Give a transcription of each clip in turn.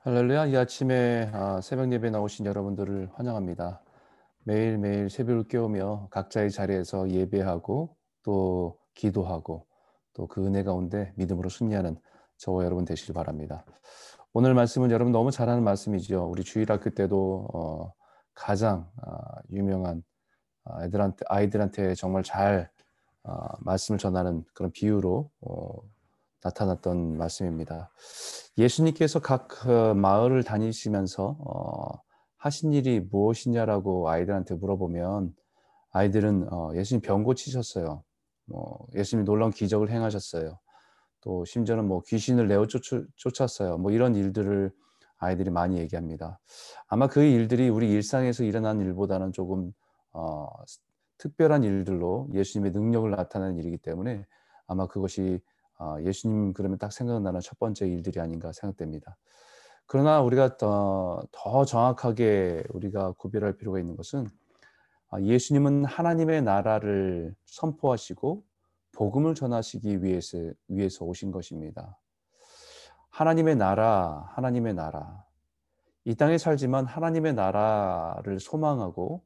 할렐루야, 이 아침에 아, 새벽 예배 나오신 여러분들을 환영합니다. 매일매일 새벽을 깨우며 각자의 자리에서 예배하고 또 기도하고 또 그 은혜 가운데 믿음으로 승리하는 저와 여러분 되시길 바랍니다. 오늘 말씀은 여러분 너무 잘하는 말씀이죠. 우리 주일학교 때도 어, 가장 아, 유명한 아, 애들한테 아이들한테 정말 잘 아, 말씀을 전하는 그런 비유로 어, 나타났던 말씀입니다. 예수님께서 각 그 마을을 다니시면서 어, 하신 일이 무엇이냐라고 아이들한테 물어보면 아이들은 어, 예수님 병 고치셨어요. 뭐 예수님 놀라운 기적을 행하셨어요. 또 심지어는 뭐 귀신을 내어 쫓았어요. 뭐 이런 일들을 아이들이 많이 얘기합니다. 아마 그 일들이 우리 일상에서 일어난 일보다는 조금 어, 특별한 일들로 예수님의 능력을 나타내는 일이기 때문에 아마 그것이 어, 예수님 그러면 딱 생각나는 첫 번째 일들이 아닌가 생각됩니다. 그러나 우리가 더, 더 정확하게 우리가 구별할 필요가 있는 것은 아, 예수님은 하나님의 나라를 선포하시고 복음을 전하시기 위해서, 위해서 오신 것입니다. 하나님의 나라, 하나님의 나라. 이 땅에 살지만 하나님의 나라를 소망하고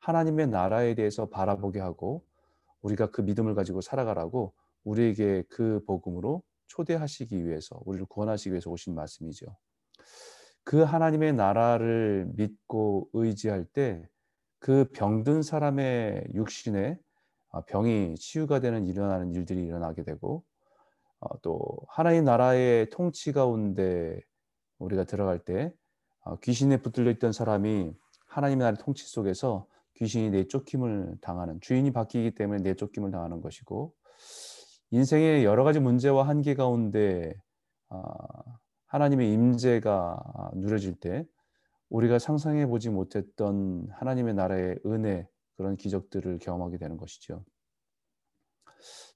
하나님의 나라에 대해서 바라보게 하고 우리가 그 믿음을 가지고 살아가라고 우리에게 그 복음으로 초대하시기 위해서 우리를 구원하시기 위해서 오신 말씀이죠. 그 하나님의 나라를 믿고 의지할 때 그 병든 사람의 육신에 아, 병이 치유가 되는 일어나는 일들이 일어나게 되고 어, 또 하나님 나라의 통치 가운데 우리가 들어갈 때 어, 귀신에 붙들려 있던 사람이 하나님의 나라의 통치 속에서 귀신이 내쫓김을 당하는 주인이 바뀌기 때문에 내쫓김을 당하는 것이고 인생의 여러 가지 문제와 한계 가운데 아, 하나님의 임재가 누려질 때 우리가 상상해 보지 못했던 하나님의 나라의 은혜 그런 기적들을 경험하게 되는 것이죠.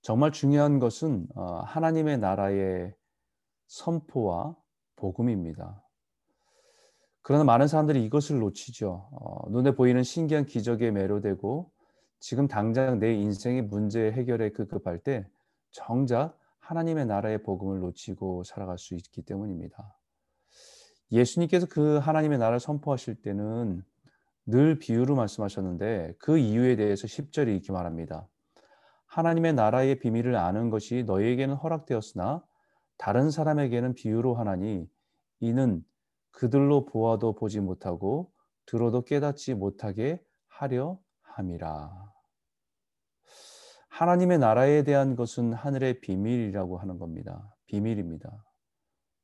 정말 중요한 것은 어, 하나님의 나라의 선포와 복음입니다. 그러나 많은 사람들이 이것을 놓치죠. 어, 눈에 보이는 신기한 기적에 매료되고 지금 당장 내 인생의 문제 해결에 급급할 때 정작 하나님의 나라의 복음을 놓치고 살아갈 수 있기 때문입니다. 예수님께서 그 하나님의 나라를 선포하실 때는 늘 비유로 말씀하셨는데 그 이유에 대해서 10절이 이렇게 말합니다. 하나님의 나라의 비밀을 아는 것이 너희에게는 허락되었으나 다른 사람에게는 비유로 하나니 이는 그들로 보아도 보지 못하고 들어도 깨닫지 못하게 하려 함이라. 하나님의 나라에 대한 것은 하늘의 비밀이라고 하는 겁니다. 비밀입니다.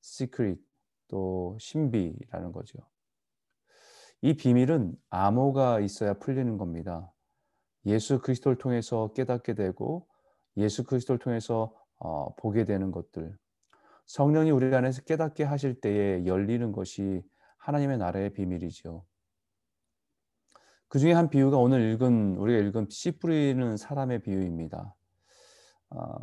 secret 또 신비라는 거죠. 이 비밀은 암호가 있어야 풀리는 겁니다. 예수 그리스도를 통해서 깨닫게 되고 예수 그리스도를 통해서 어, 보게 되는 것들. 성령이 우리 안에서 깨닫게 하실 때에 열리는 것이 하나님의 나라의 비밀이죠. 그 중에 한 비유가 오늘 읽은 우리가 읽은 씨 뿌리는 사람의 비유입니다. 아,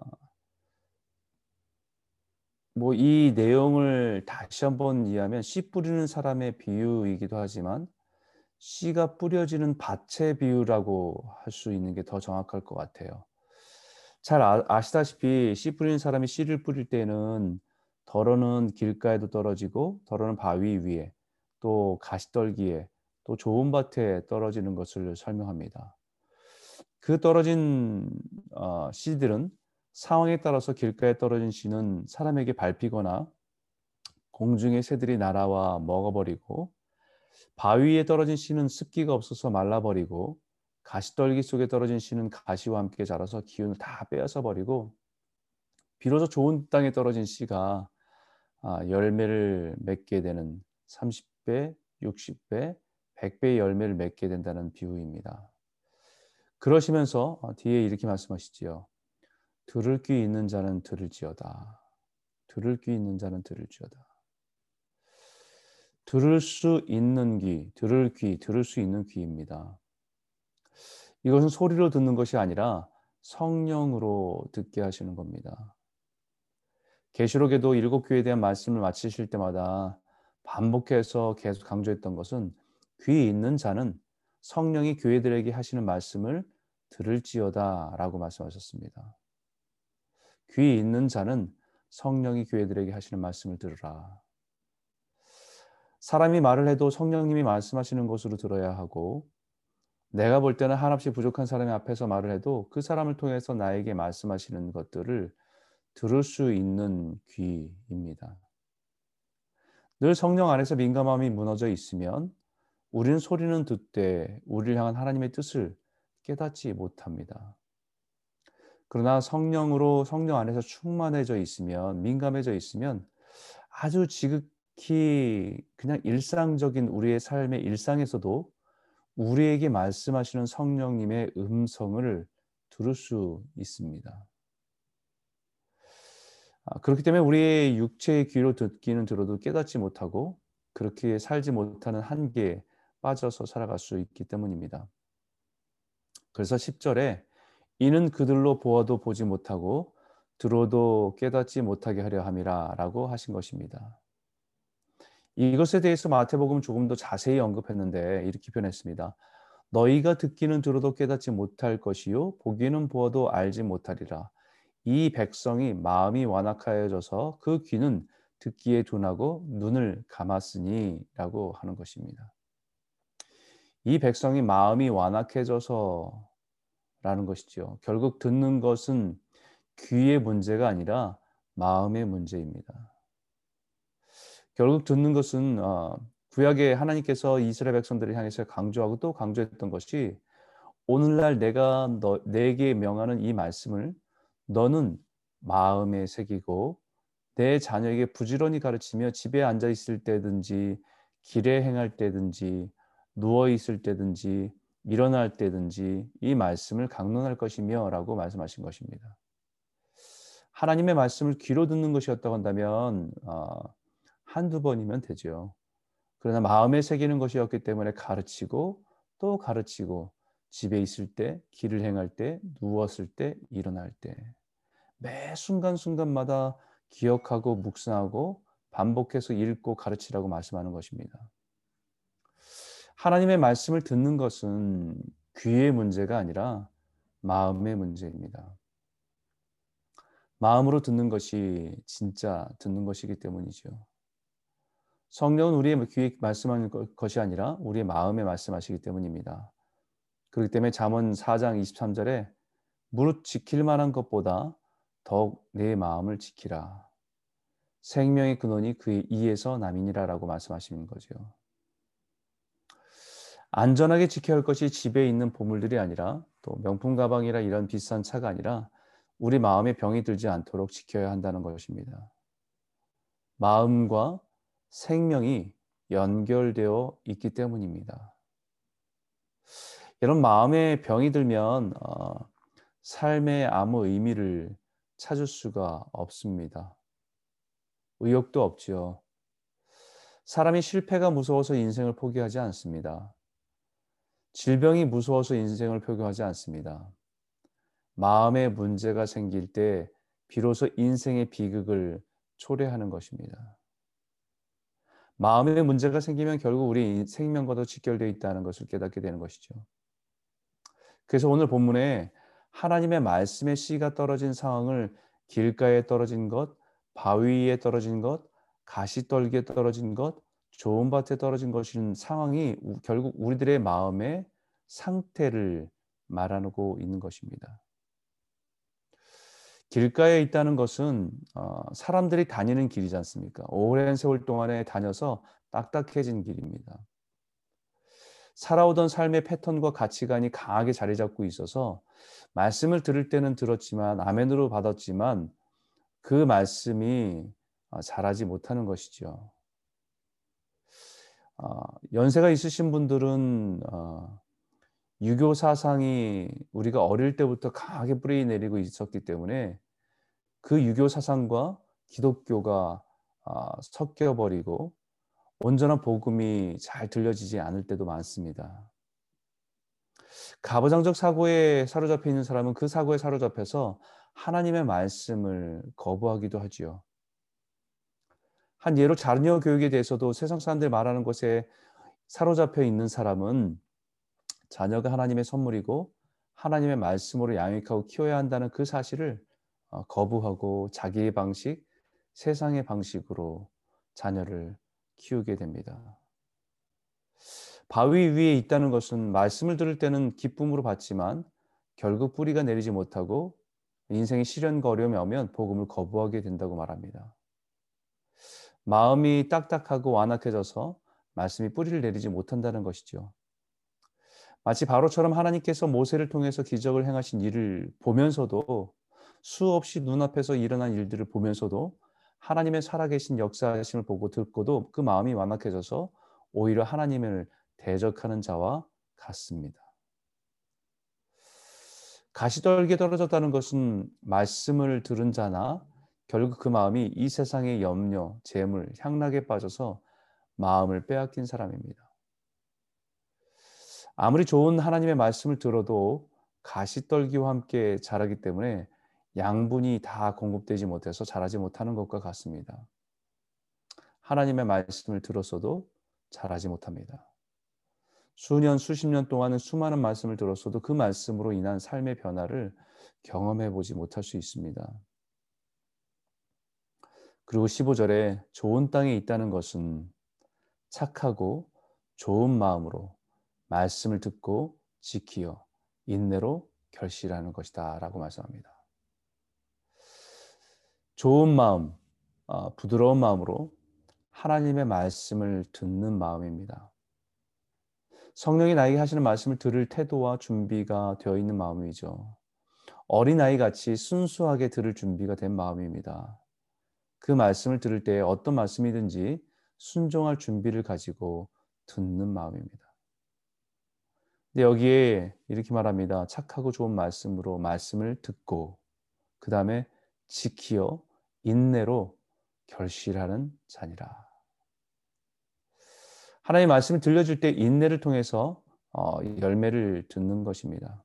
뭐이 내용을 다시 한번 이해하면 씨 뿌리는 사람의 비유이기도 하지만 씨가 뿌려지는 밭의 비유라고 할 수 있는 게 더 정확할 것 같아요. 잘 아, 시다시피씨 뿌리는 사람이 씨를 뿌릴 때는 덜어는 길가에도 떨어지고 덜어는 바위 위에 또 가시떨기에 또 좋은 밭에 떨어지는 것을 설명합니다. 그 떨어진 어, 씨들은 상황에 따라서 길가에 떨어진 씨는 사람에게 밟히거나 공중의 새들이 날아와 먹어버리고 바위에 떨어진 씨는 습기가 없어서 말라버리고 가시떨기 속에 떨어진 씨는 가시와 함께 자라서 기운을 다 빼앗아 버리고 비로소 좋은 땅에 떨어진 씨가 아, 열매를 맺게 되는 30배, 60배, 100배의 열매를 맺게 된다는 비유입니다. 그러시면서 어, 뒤에 이렇게 말씀하시지요. 들을 귀 있는 자는 들을지어다. 들을 귀 있는 자는 들을지어다. 들을 수 있는 귀, 들을 귀, 들을 수 있는 귀입니다. 이것은 소리로 듣는 것이 아니라 성령으로 듣게 하시는 겁니다. 계시록에도 일곱 교회에 대한 말씀을 마치실 때마다 반복해서 계속 강조했던 것은 귀 있는 자는 성령이 교회들에게 하시는 말씀을 들을지어다 라고 말씀하셨습니다. 귀 있는 자는 성령이 교회들에게 하시는 말씀을 들으라. 사람이 말을 해도 성령님이 말씀하시는 것으로 들어야 하고 내가 볼 때는 한없이 부족한 사람의 앞에서 말을 해도 그 사람을 통해서 나에게 말씀하시는 것들을 들을 수 있는 귀입니다. 늘 성령 안에서 민감함이 무너져 있으면 우리는 소리는 듣되 우리를 향한 하나님의 뜻을 깨닫지 못합니다. 그러나 성령으로 성령 안에서 충만해져 있으면 민감해져 있으면 아주 지극히 그냥 일상적인 우리의 삶의 일상에서도 우리에게 말씀하시는 성령님의 음성을 들을 수 있습니다. 아, 그렇기 때문에 우리의 육체의 귀로 듣기는 들어도 깨닫지 못하고 그렇게 살지 못하는 한계에 빠져서 살아갈 수 있기 때문입니다. 그래서 10절에 이는 그들로 보아도 보지 못하고 들어도 깨닫지 못하게 하려 함이라 라고 하신 것입니다. 이것에 대해서 마태복음 조금 더 자세히 언급했는데 이렇게 표현했습니다. 너희가 듣기는 들어도 깨닫지 못할 것이요 보기는 보아도 알지 못하리라. 이 백성이 마음이 완악하여져서 그 귀는 듣기에 둔하고 눈을 감았으니라고 하는 것입니다. 이 백성이 마음이 완악해져서 라는 것이죠. 결국 듣는 것은 귀의 문제가 아니라 마음의 문제입니다. 결국 듣는 것은 어, 구약에 하나님께서 이스라엘 백성들을 향해서 강조하고 또 강조했던 것이 오늘날 내가 너, 내게 명하는 이 말씀을 너는 마음에 새기고 내 자녀에게 부지런히 가르치며 집에 앉아 있을 때든지 길에 행할 때든지 누워 있을 때든지 일어날 때든지 이 말씀을 강론할 것이며라고 말씀하신 것입니다. 하나님의 말씀을 귀로 듣는 것이었다고 한다면 어, 한두 번이면 되죠. 그러나 마음에 새기는 것이었기 때문에 가르치고 또 가르치고 집에 있을 때, 길을 행할 때, 누웠을 때, 일어날 때 매 순간순간마다 기억하고 묵상하고 반복해서 읽고 가르치라고 말씀하는 것입니다. 하나님의 말씀을 듣는 것은 귀의 문제가 아니라 마음의 문제입니다. 마음으로 듣는 것이 진짜 듣는 것이기 때문이죠. 성령은 우리의 귀에 말씀하는 것이 아니라 우리의 마음에 말씀하시기 때문입니다. 그렇기 때문에 잠언 4장 23절에 무릇 지킬 만한 것보다 더욱 내 마음을 지키라. 생명의 근원이 그의 이에서 남이니라라고 말씀하시는 거죠. 안전하게 지켜야 할 것이 집에 있는 보물들이 아니라 또 명품 가방이라 이런 비싼 차가 아니라 우리 마음에 병이 들지 않도록 지켜야 한다는 것입니다. 마음과 생명이 연결되어 있기 때문입니다. 이런 마음에 병이 들면 어, 삶에 아무 의미를 찾을 수가 없습니다. 의욕도 없지요. 사람이 실패가 무서워서 인생을 포기하지 않습니다. 질병이 무서워서 인생을 표기하지 않습니다. 마음에 문제가 생길 때 비로소 인생의 비극을 초래하는 것입니다. 마음에 문제가 생기면 결국 우리 생명과도 직결되어 있다는 것을 깨닫게 되는 것이죠. 그래서 오늘 본문에 하나님의 말씀의 씨가 떨어진 상황을 길가에 떨어진 것, 바위 위에 떨어진 것, 가시떨기에 떨어진 것, 좋은 밭에 떨어진 것인 상황이 결국 우리들의 마음의 상태를 말하고 있는 것입니다. 길가에 있다는 것은 어, 사람들이 다니는 길이지 않습니까? 오랜 세월 동안에 다녀서 딱딱해진 길입니다. 살아오던 삶의 패턴과 가치관이 강하게 자리 잡고 있어서 말씀을 들을 때는 들었지만 아멘으로 받았지만 그 말씀이 어, 자라지 못하는 것이죠. 어, 연세가 있으신 분들은 어, 유교 사상이 우리가 어릴 때부터 강하게 뿌리 내리고 있었기 때문에 그 유교 사상과 기독교가 섞여 버리고 온전한 복음이 잘 들려지지 않을 때도 많습니다. 가부장적 사고에 사로잡혀 있는 사람은 그 사고에 사로잡혀서 하나님의 말씀을 거부하기도 하지요. 한 예로 자녀 교육에 대해서도 세상 사람들 말하는 것에 사로잡혀 있는 사람은 자녀가 하나님의 선물이고 하나님의 말씀으로 양육하고 키워야 한다는 그 사실을 어, 거부하고 자기의 방식, 세상의 방식으로 자녀를 키우게 됩니다. 바위 위에 있다는 것은 말씀을 들을 때는 기쁨으로 받지만 결국 뿌리가 내리지 못하고 인생의 시련과 어려움이 오면 복음을 거부하게 된다고 말합니다. 마음이 딱딱하고 완악해져서 말씀이 뿌리를 내리지 못한다는 것이죠. 마치 바로처럼 하나님께서 모세를 통해서 기적을 행하신 일을 보면서도 수없이 눈앞에서 일어난 일들을 보면서도 하나님의 살아계신 역사하심을 보고 듣고도 그 마음이 완악해져서 오히려 하나님을 대적하는 자와 같습니다. 가시떨게 떨어졌다는 것은 말씀을 들은 자나 결국 그 마음이 이 세상의 염려, 재물, 향락에 빠져서 마음을 빼앗긴 사람입니다. 아무리 좋은 하나님의 말씀을 들어도 가시떨기와 함께 자라기 때문에 양분이 다 공급되지 못해서 자라지 못하는 것과 같습니다. 하나님의 말씀을 들었어도 자라지 못합니다. 수년, 수십 년 동안은 수많은 말씀을 들었어도 그 말씀으로 인한 삶의 변화를 경험해 보지 못할 수 있습니다. 그리고 15절에 좋은 땅에 있다는 것은 착하고 좋은 마음으로 말씀을 듣고 지키어 인내로 결실하는 것이다 라고 말씀합니다. 좋은 마음, 어, 부드러운 마음으로 하나님의 말씀을 듣는 마음입니다. 성령이 나에게 하시는 말씀을 들을 태도와 준비가 되어 있는 마음이죠. 어린아이 같이 순수하게 들을 준비가 된 마음입니다. 그 말씀을 들을 때 어떤 말씀이든지 순종할 준비를 가지고 듣는 마음입니다. 근데 여기에 이렇게 말합니다. 착하고 좋은 말씀으로 말씀을 듣고 그 다음에 지키어 인내로 결실하는 자니라. 하나님의 말씀을 들려줄 때 인내를 통해서 어, 열매를 듣는 것입니다.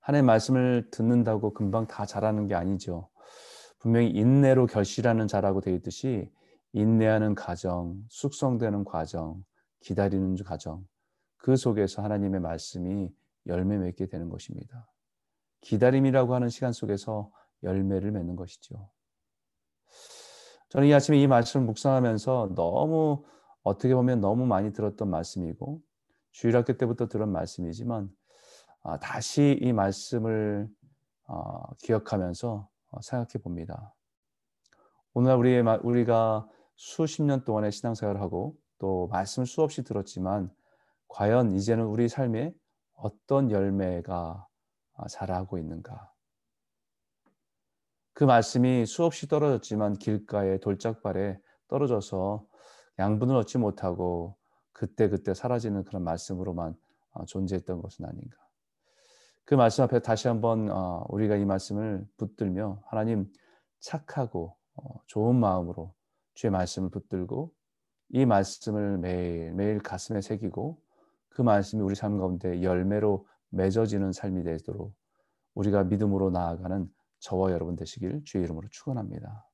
하나님의 말씀을 듣는다고 금방 다 잘하는 게 아니죠. 분명히 인내로 결실하는 자라고 되어 있듯이 인내하는 과정, 숙성되는 과정, 기다리는 과정, 그 속에서 하나님의 말씀이 열매 맺게 되는 것입니다. 기다림이라고 하는 시간 속에서 열매를 맺는 것이죠. 저는 이 아침에 이 말씀을 묵상하면서 너무 어떻게 보면 너무 많이 들었던 말씀이고 주일학교 때부터 들은 말씀이지만 아, 다시 이 말씀을 어, 기억하면서 어, 생각해 봅니다. 오늘 우리 우리가 수십 년 동안의 신앙생활을 하고 또 말씀을 수없이 들었지만 과연 이제는 우리 삶에 어떤 열매가 아, 자라고 있는가? 그 말씀이 수없이 떨어졌지만 길가에 돌짝발에 떨어져서 양분을 얻지 못하고 그때그때 사라지는 그런 말씀으로만 어, 존재했던 것은 아닌가. 그 말씀 앞에 다시 한번 어, 우리가 이 말씀을 붙들며 하나님 착하고 어, 좋은 마음으로 주의 말씀을 붙들고 이 말씀을 매일 매일 가슴에 새기고 그 말씀이 우리 삶 가운데 열매로 맺어지는 삶이 되도록 우리가 믿음으로 나아가는 저와 여러분 되시길 주의 이름으로 축원합니다.